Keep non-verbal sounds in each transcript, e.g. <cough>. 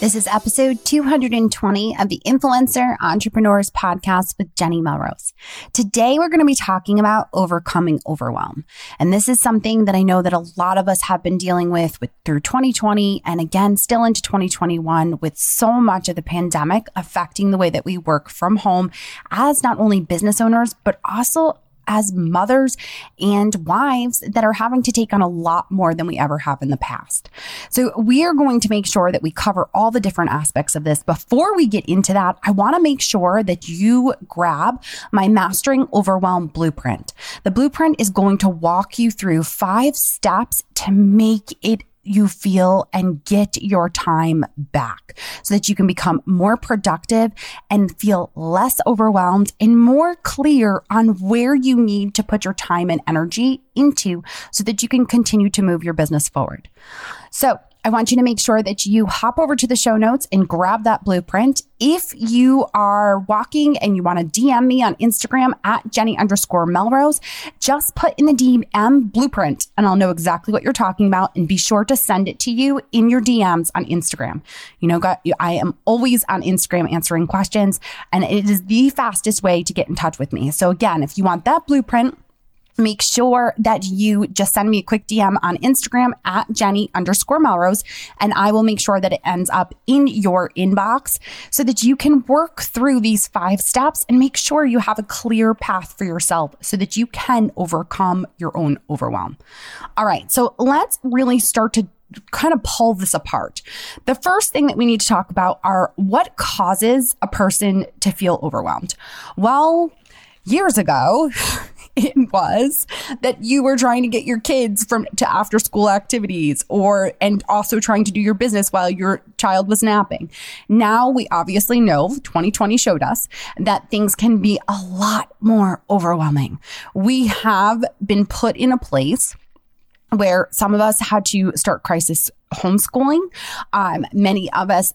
This is episode 220 of the Influencer Entrepreneurs Podcast with Jenny Melrose. Today, we're going to be talking about overcoming overwhelm. And this is something that I know that a lot of us have been dealing with, with through 2020 and again, still into 2021 with so much of the pandemic affecting the way that we work from home as not only business owners, but also as mothers and wives that are having to take on a lot more than we ever have in the past. So we are going to make sure that we cover all the different aspects of this. Before we get into that, I want to make sure that you grab my Mastering Overwhelm Blueprint. The blueprint is going to walk you through five steps to make it you feel and get your time back so that you can become more productive and feel less overwhelmed and more clear on where you need to put your time and energy into so that you can continue to move your business forward. So I want you to make sure that you hop over to the show notes and grab that blueprint. If you are walking and you want to DM me on Instagram at Jenny underscore Melrose, just put in the DM blueprint and I'll know exactly what you're talking about and be sure to send it to you in your DMs on Instagram. You know, I am always on Instagram answering questions and it is the fastest way to get in touch with me. So again, if you want that blueprint, make sure that you just send me a quick DM on Instagram at Jenny underscore Melrose, and I will make sure that it ends up in your inbox so that you can work through these five steps and make sure you have a clear path for yourself so that you can overcome your own overwhelm. All right, so let's really start to kind of pull this apart. The first thing that we need to talk about are what causes a person to feel overwhelmed. Well, years ago, <laughs> it was that you were trying to get your kids from to after school activities or and also trying to do your business while your child was napping. Now we obviously know 2020 showed us that things can be a lot more overwhelming. We have been put in a place where some of us had to start crisis homeschooling. Um, many of us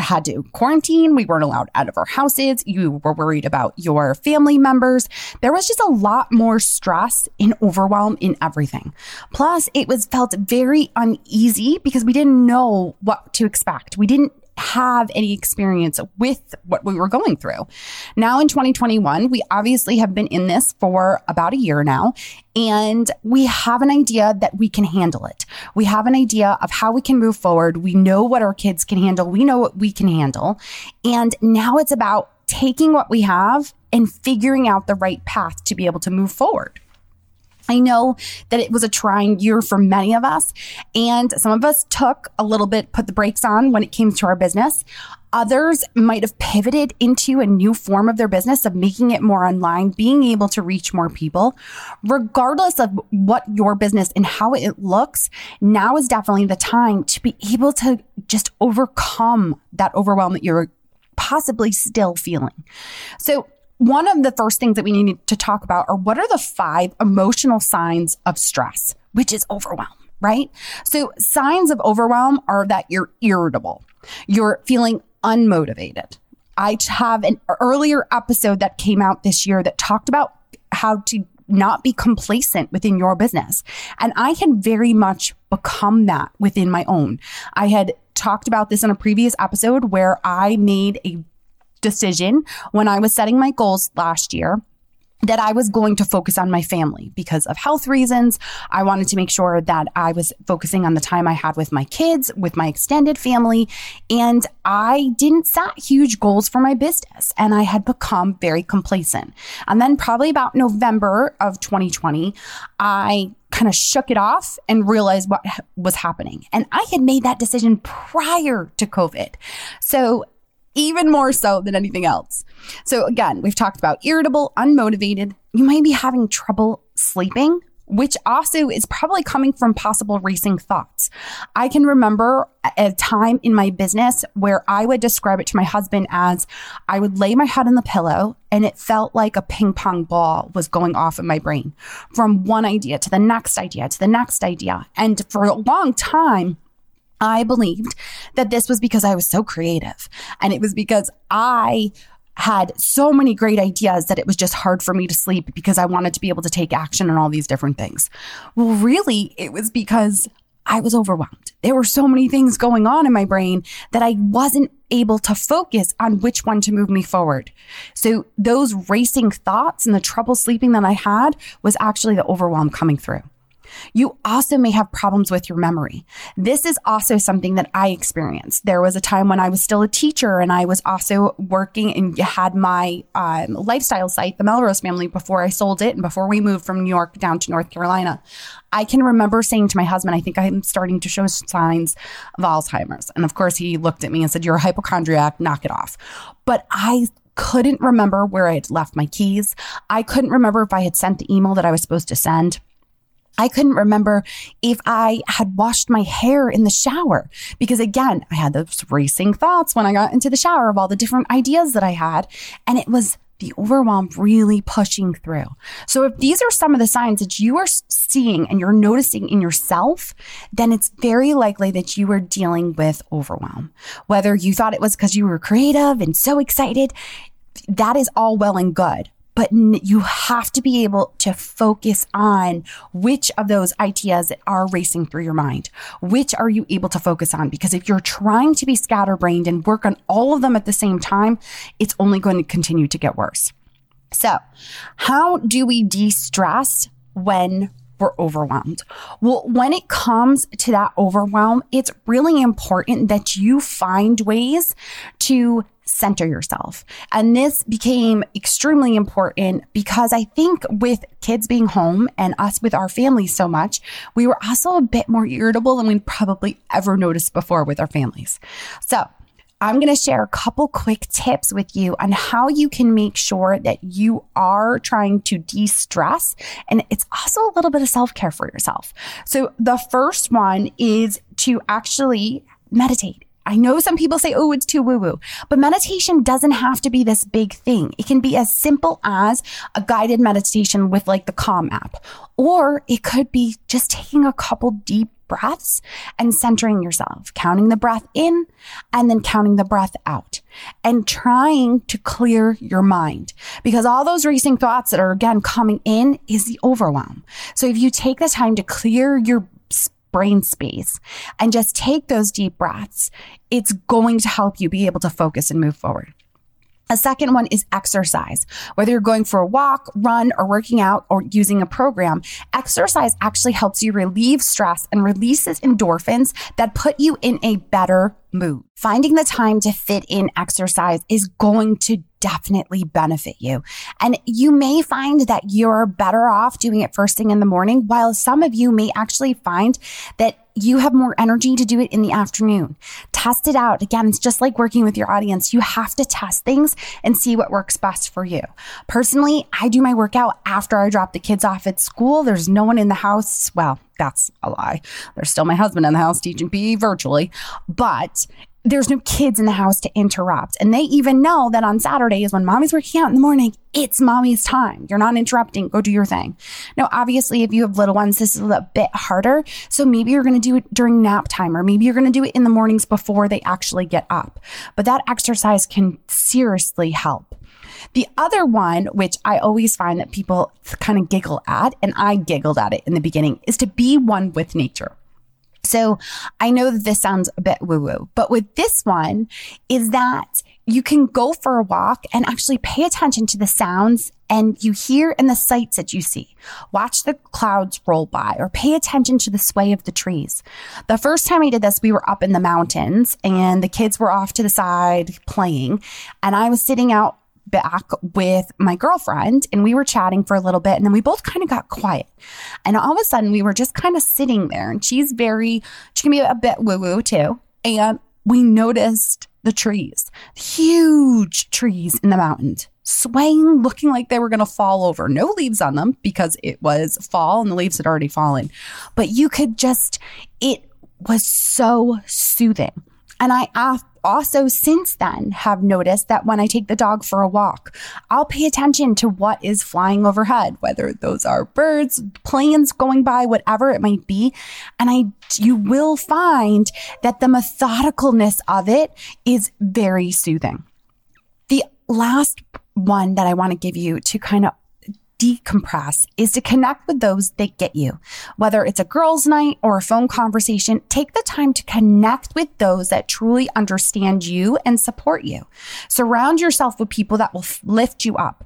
had to quarantine. We weren't allowed out of our houses. You were worried about your family members. There was just a lot more stress and overwhelm in everything. Plus, it was felt very uneasy because we didn't know what to expect. We didn't have any experience with what we were going through. Now in 2021, we obviously have been in this for about a year now, and we have an idea that we can handle it. We have an idea of how we can move forward. We know what our kids can handle. We know what we can handle. And now it's about taking what we have and figuring out the right path to be able to move forward. I know that it was a trying year for many of us, and some of us took a little bit, put the brakes on when it came to our business. Others might have pivoted into a new form of their business of making it more online, being able to reach more people. Regardless of what your business and how it looks, now is definitely the time to be able to just overcome that overwhelm that you're possibly still feeling. So one of the first things that we need to talk about are what are the five emotional signs of stress, which is overwhelm, right? So signs of overwhelm are that you're irritable, you're feeling unmotivated. I have an earlier episode that came out this year that talked about how to not be complacent within your business. And I had very much become that within my own. I had talked about this in a previous episode where I made a decision when I was setting my goals last year that I was going to focus on my family because of health reasons. I wanted to make sure that I was focusing on the time I had with my kids, with my extended family. And I didn't set huge goals for my business and I had become very complacent. And then probably about November of 2020, I kind of shook it off and realized what was happening. And I had made that decision prior to COVID. So even more so than anything else. So again, we've talked about irritable, unmotivated. You might be having trouble sleeping which also is probably coming from possible racing thoughts. I can remember a time in my business where I would describe it to my husband as I would lay my head on the pillow and it felt like a ping pong ball was going off in my brain from one idea to the next idea to the next idea. And for a long time, I believed that this was because I was so creative and it was because I had so many great ideas that it was just hard for me to sleep because I wanted to be able to take action on all these different things. Well, really, it was because I was overwhelmed. There were so many things going on in my brain that I wasn't able to focus on which one to move me forward. So those racing thoughts and the trouble sleeping that I had was actually the overwhelm coming through. You also may have problems with your memory. This is also something that I experienced. There was a time when I was still a teacher and I was also working and had my um, lifestyle site, the Melrose family, before I sold it and before we moved from New York down to North Carolina. I can remember saying to my husband, I think I'm starting to show signs of Alzheimer's. And of course, he looked at me and said, You're a hypochondriac, knock it off. But I couldn't remember where I had left my keys. I couldn't remember if I had sent the email that I was supposed to send. I couldn't remember if I had washed my hair in the shower because again, I had those racing thoughts when I got into the shower of all the different ideas that I had. And it was the overwhelm really pushing through. So if these are some of the signs that you are seeing and you're noticing in yourself, then it's very likely that you are dealing with overwhelm. Whether you thought it was because you were creative and so excited, that is all well and good but you have to be able to focus on which of those ideas are racing through your mind. Which are you able to focus on? Because if you're trying to be scatterbrained and work on all of them at the same time, it's only going to continue to get worse. So, how do we de stress when we're overwhelmed. Well, when it comes to that overwhelm, it's really important that you find ways to center yourself. And this became extremely important because I think with kids being home and us with our families so much, we were also a bit more irritable than we probably ever noticed before with our families. So, I'm going to share a couple quick tips with you on how you can make sure that you are trying to de stress. And it's also a little bit of self care for yourself. So, the first one is to actually meditate. I know some people say, oh, it's too woo woo, but meditation doesn't have to be this big thing. It can be as simple as a guided meditation with like the Calm app, or it could be just taking a couple deep breaths and centering yourself, counting the breath in and then counting the breath out and trying to clear your mind because all those racing thoughts that are again coming in is the overwhelm. So if you take the time to clear your brain space and just take those deep breaths, it's going to help you be able to focus and move forward. A second one is exercise. Whether you're going for a walk, run, or working out or using a program, exercise actually helps you relieve stress and releases endorphins that put you in a better mood. Finding the time to fit in exercise is going to definitely benefit you. And you may find that you're better off doing it first thing in the morning, while some of you may actually find that you have more energy to do it in the afternoon. Test it out. Again, it's just like working with your audience. You have to test things and see what works best for you. Personally, I do my workout after I drop the kids off at school. There's no one in the house. Well, that's a lie. There's still my husband in the house teaching PE virtually, but there's no kids in the house to interrupt. And they even know that on Saturdays when mommy's working out in the morning, it's mommy's time. You're not interrupting. Go do your thing. Now, obviously, if you have little ones, this is a bit harder. So maybe you're going to do it during nap time, or maybe you're going to do it in the mornings before they actually get up. But that exercise can seriously help. The other one, which I always find that people kind of giggle at, and I giggled at it in the beginning, is to be one with nature. So I know that this sounds a bit woo woo, but with this one is that you can go for a walk and actually pay attention to the sounds and you hear and the sights that you see. Watch the clouds roll by or pay attention to the sway of the trees. The first time I did this, we were up in the mountains and the kids were off to the side playing and I was sitting out back with my girlfriend and we were chatting for a little bit and then we both kind of got quiet. And all of a sudden we were just kind of sitting there and she's very, she can be a bit woo woo too. And we noticed the trees, huge trees in the mountain swaying, looking like they were going to fall over. No leaves on them because it was fall and the leaves had already fallen. But you could just, it was so soothing. And I also since then have noticed that when I take the dog for a walk, I'll pay attention to what is flying overhead, whether those are birds, planes going by, whatever it might be. And I, you will find that the methodicalness of it is very soothing. The last one that I want to give you to kind of decompress is to connect with those that get you. Whether it's a girls' night or a phone conversation, take the time to connect with those that truly understand you and support you. Surround yourself with people that will lift you up.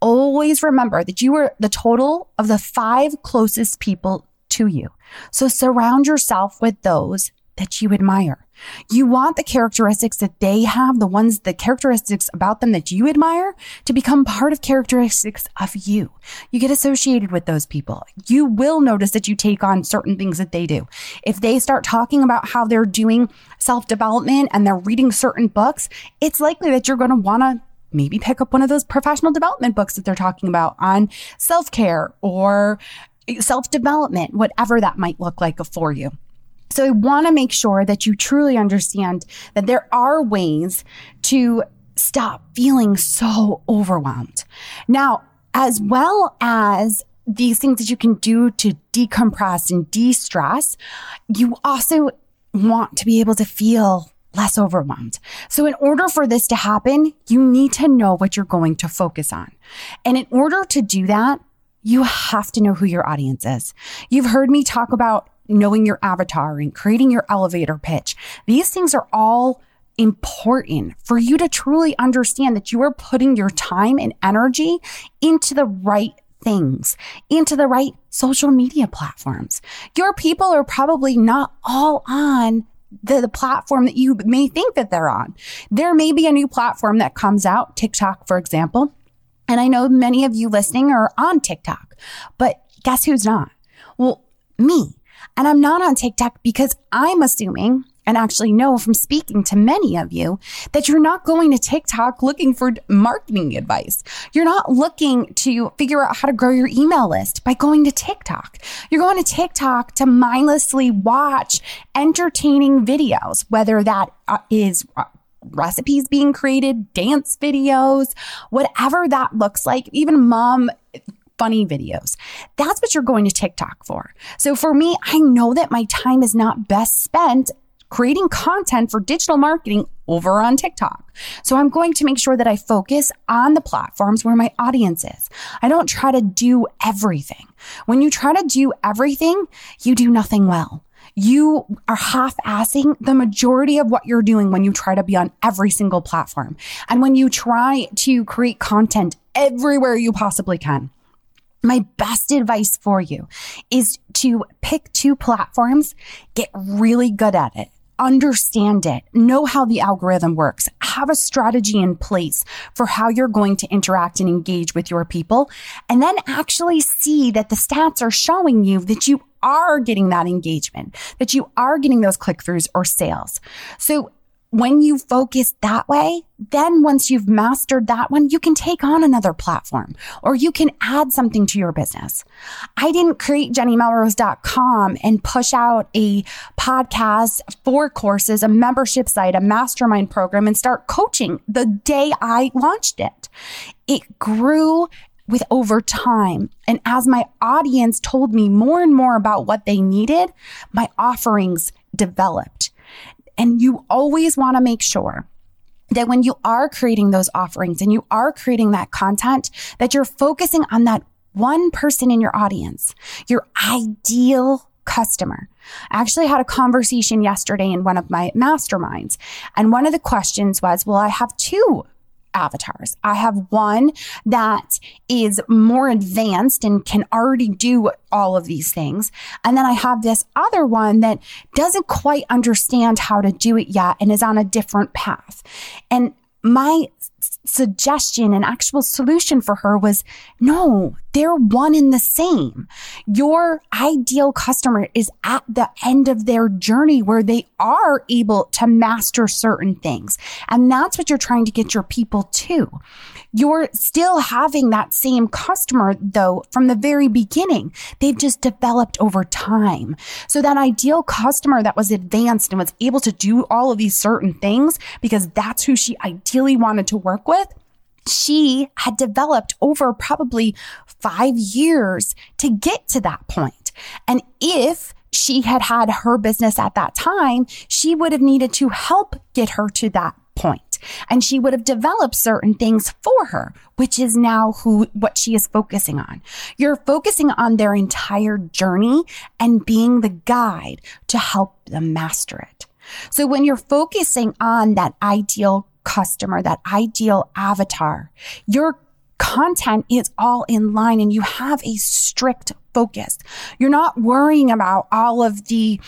Always remember that you are the total of the five closest people to you. So surround yourself with those that you admire. You want the characteristics that they have, the ones, the characteristics about them that you admire to become part of characteristics of you. You get associated with those people. You will notice that you take on certain things that they do. If they start talking about how they're doing self development and they're reading certain books, it's likely that you're going to want to maybe pick up one of those professional development books that they're talking about on self care or self development, whatever that might look like for you. So I want to make sure that you truly understand that there are ways to stop feeling so overwhelmed. Now, as well as these things that you can do to decompress and de-stress, you also want to be able to feel less overwhelmed. So in order for this to happen, you need to know what you're going to focus on. And in order to do that, you have to know who your audience is. You've heard me talk about knowing your avatar and creating your elevator pitch. These things are all important for you to truly understand that you are putting your time and energy into the right things, into the right social media platforms. Your people are probably not all on the, the, platform that you may think that they're on. There may be a new platform that comes out, TikTok, for example. And I know many of you listening are on TikTok, but guess who's not? Well, me. And I'm not on TikTok because I'm assuming and actually know from speaking to many of you that you're not going to TikTok looking for marketing advice. You're not looking to figure out how to grow your email list by going to TikTok. You're going to TikTok to mindlessly watch entertaining videos, whether that uh, is uh, recipes being created, dance videos, whatever that looks like, even mom funny videos. That's what you're going to TikTok for. So for me, I know that my time is not best spent creating content for digital marketing over on TikTok. So I'm going to make sure that I focus on the platforms where my audience is. I don't try to do everything. When you try to do everything, you do nothing well. You are half assing the majority of what you're doing when you try to be on every single platform. And when you try to create content everywhere you possibly can. My best advice for you is to pick two platforms, get really good at it understand it, know how the algorithm works, have a strategy in place for how you're going to interact and engage with your people, and then actually see that the stats are showing you that you are getting that engagement, that you are getting those click throughs or sales. So when you focus that way, then once you've mastered that one, you can take on another platform or you can add something to your business. I didn't create jennymelrose.com and push out a podcast, four courses, a membership site, a mastermind program and start coaching the day I launched it. It grew with over time. And as my audience told me more and more about what they needed, my offerings developed. And you always want to make sure that when you are creating those offerings and you are creating that content, that you're focusing on that one person in your audience, your ideal customer. I actually had a conversation yesterday in one of my masterminds. And one of the questions was, well, I have two avatars. I have one that is more advanced and can already do all of these things. And then I have this other one that doesn't quite understand how to do it yet and is on a different path. And my suggestion and actual solution for her was no, they're one in the same. Your ideal customer is at the end of their journey where they are able to master certain things. And that's what you're trying to get your people to. You're still having that same customer though from the very beginning. They've just developed over time. So that ideal customer that was advanced and was able to do all of these certain things because that's who she ideally wanted to work with she had developed over probably five years to get to that point. And if she had had her business at that time, she would have needed to help get her to that point. And she would have developed certain things for her, which is now who, what she is focusing on. You're focusing on their entire journey and being the guide to help them master it. So when you're focusing on that ideal customer, that ideal avatar. Your content is all in line and you have a strict focus. You're not worrying about all of the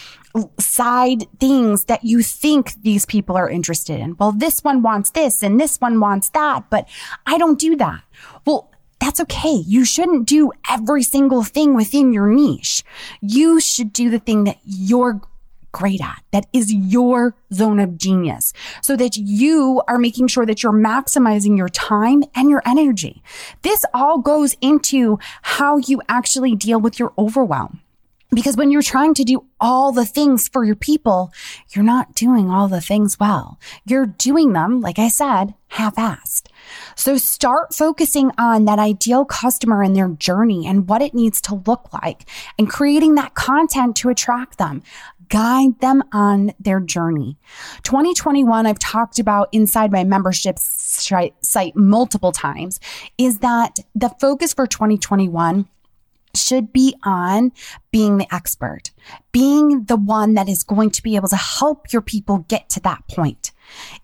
side things that you think these people are interested in. Well, this one wants this and this one wants that, but I don't do that. Well, that's okay. You shouldn't do every single thing within your niche. You should do the thing that you're great at, that is your zone of genius, so that you are making sure that you're maximizing your time and your energy. This all goes into how you actually deal with your overwhelm. Because when you're trying to do all the things for your people, you're not doing all the things well. You're doing them, like I said, half-assed. So start focusing on that ideal customer and their journey and what it needs to look like and creating that content to attract them guide them on their journey. 2021, I've talked about inside my membership site multiple times, is that the focus for 2021 should be on being the expert, being the one that is going to be able to help your people get to that point.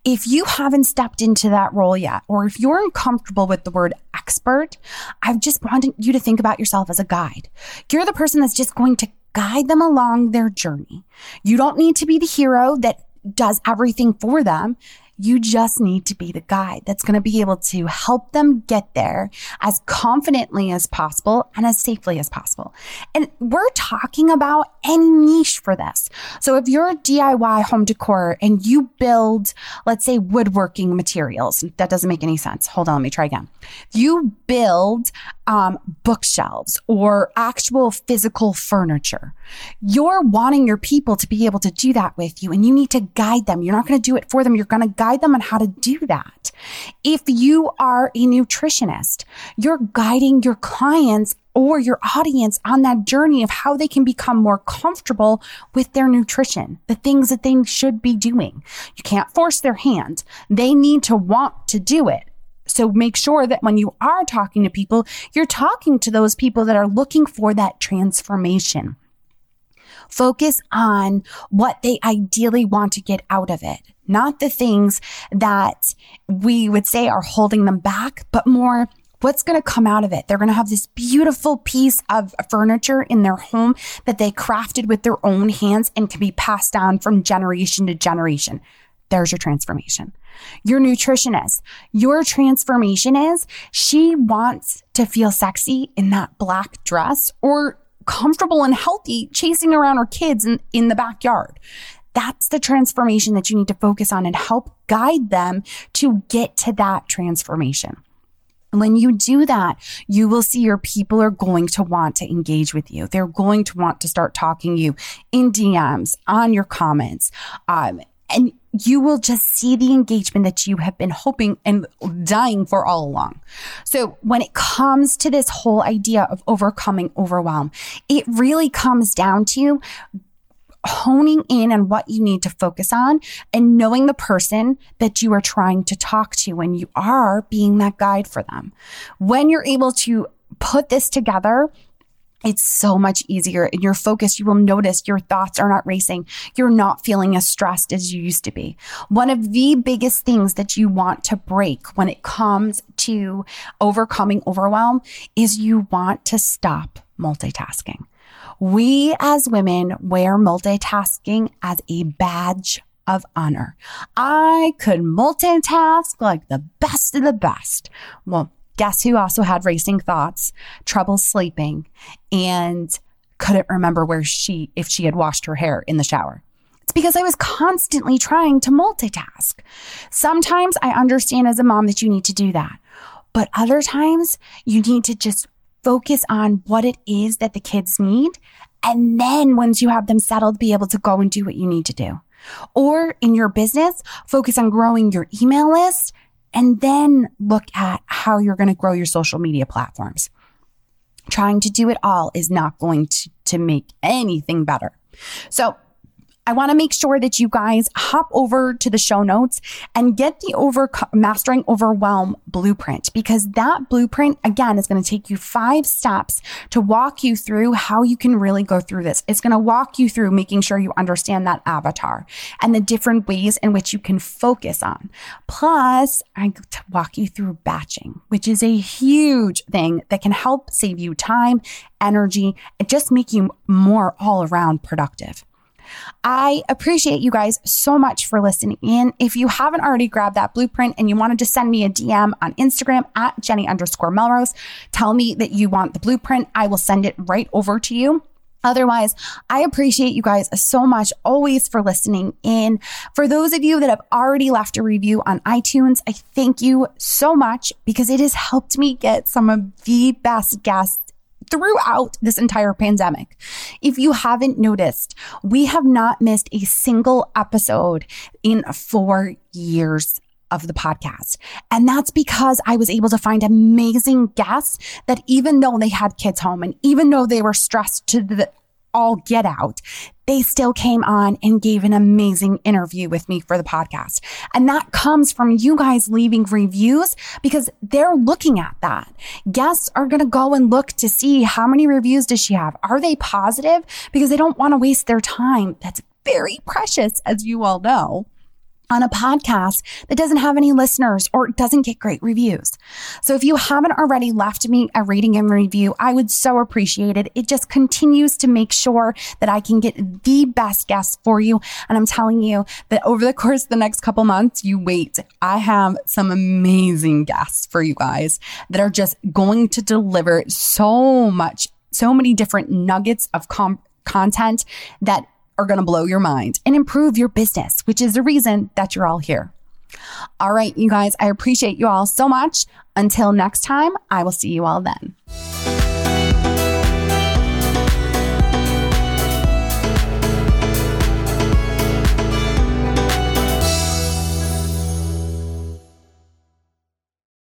If you haven't stepped into that role yet, or if you're uncomfortable with the word expert, I just wanted you to think about yourself as a guide. You're the person that's just going to guide them along their journey. You don't need to be the hero that does everything for them. You just need to be the guide that's going to be able to help them get there as confidently as possible and as safely as possible. And we're talking about any niche for this. So if you're a DIY home decor and you build, let's say woodworking materials, that doesn't make any sense. Hold on, let me try again. You build um, bookshelves or actual physical furniture. You're wanting your people to be able to do that with you and you need to guide them. You're not going to do it for them. You're going to guide them on how to do that. If you are a nutritionist, you're guiding your clients or your audience on that journey of how they can become more comfortable with their nutrition, the things that they should be doing. You can't force their hand. They need to want to do it. So make sure that when you are talking to people, you're talking to those people that are looking for that transformation. Focus on what they ideally want to get out of it, not the things that we would say are holding them back, but more what's going to come out of it. They're going to have this beautiful piece of furniture in their home that they crafted with their own hands and can be passed down from generation to generation. There's your transformation. Your nutritionist, your transformation is she wants to feel sexy in that black dress or comfortable and healthy chasing around her kids in, in the backyard. That's the transformation that you need to focus on and help guide them to get to that transformation. When you do that, you will see your people are going to want to engage with you. They're going to want to start talking you in DMs, on your comments. Um, and you will just see the engagement that you have been hoping and dying for all along. So when it comes to this whole idea of overcoming overwhelm, it really comes down to honing in on what you need to focus on and knowing the person that you are trying to talk to when you are being that guide for them. When you're able to put this together, it's so much easier in your focus. You will notice your thoughts are not racing. You're not feeling as stressed as you used to be. One of the biggest things that you want to break when it comes to overcoming overwhelm is you want to stop multitasking. We as women wear multitasking as a badge of honor. I could multitask like the best of the best. Well, guess who also had racing thoughts, trouble sleeping, and couldn't remember where she, if she had washed her hair in the shower. It's because I was constantly trying to multitask. Sometimes I understand as a mom that you need to do that. But other times you need to just focus on what it is that the kids need. And then once you have them settled, be able to go and do what you need to do. Or in your business, focus on growing your email list and then look at how you're going to grow your social media platforms. Trying to do it all is not going to, to make anything better. So I want to make sure that you guys hop over to the show notes and get the over mastering overwhelm blueprint because that blueprint again is going to take you five steps to walk you through how you can really go through this. It's going to walk you through making sure you understand that avatar and the different ways in which you can focus on. Plus, I walk you through batching, which is a huge thing that can help save you time, energy, and just make you more all around productive. I appreciate you guys so much for listening in. If you haven't already grabbed that blueprint and you want to just send me a DM on Instagram at Jenny underscore Melrose, tell me that you want the blueprint. I will send it right over to you. Otherwise, I appreciate you guys so much always for listening in. For those of you that have already left a review on iTunes, I thank you so much because it has helped me get some of the best guests throughout this entire pandemic. If you haven't noticed, we have not missed a single episode in four years of the podcast. And that's because I was able to find amazing guests that even though they had kids home and even though they were stressed to the all get out, they still came on and gave an amazing interview with me for the podcast. And that comes from you guys leaving reviews because they're looking at that. Guests are going to go and look to see how many reviews does she have? Are they positive? Because they don't want to waste their time. That's very precious, as you all know on a podcast that doesn't have any listeners or doesn't get great reviews. So if you haven't already left me a rating and review, I would so appreciate it. It just continues to make sure that I can get the best guests for you. And I'm telling you that over the course of the next couple months, you wait. I have some amazing guests for you guys that are just going to deliver so much, so many different nuggets of com- content that are going to blow your mind and improve your business, which is the reason that you're all here. All right, you guys, I appreciate you all so much. Until next time, I will see you all then.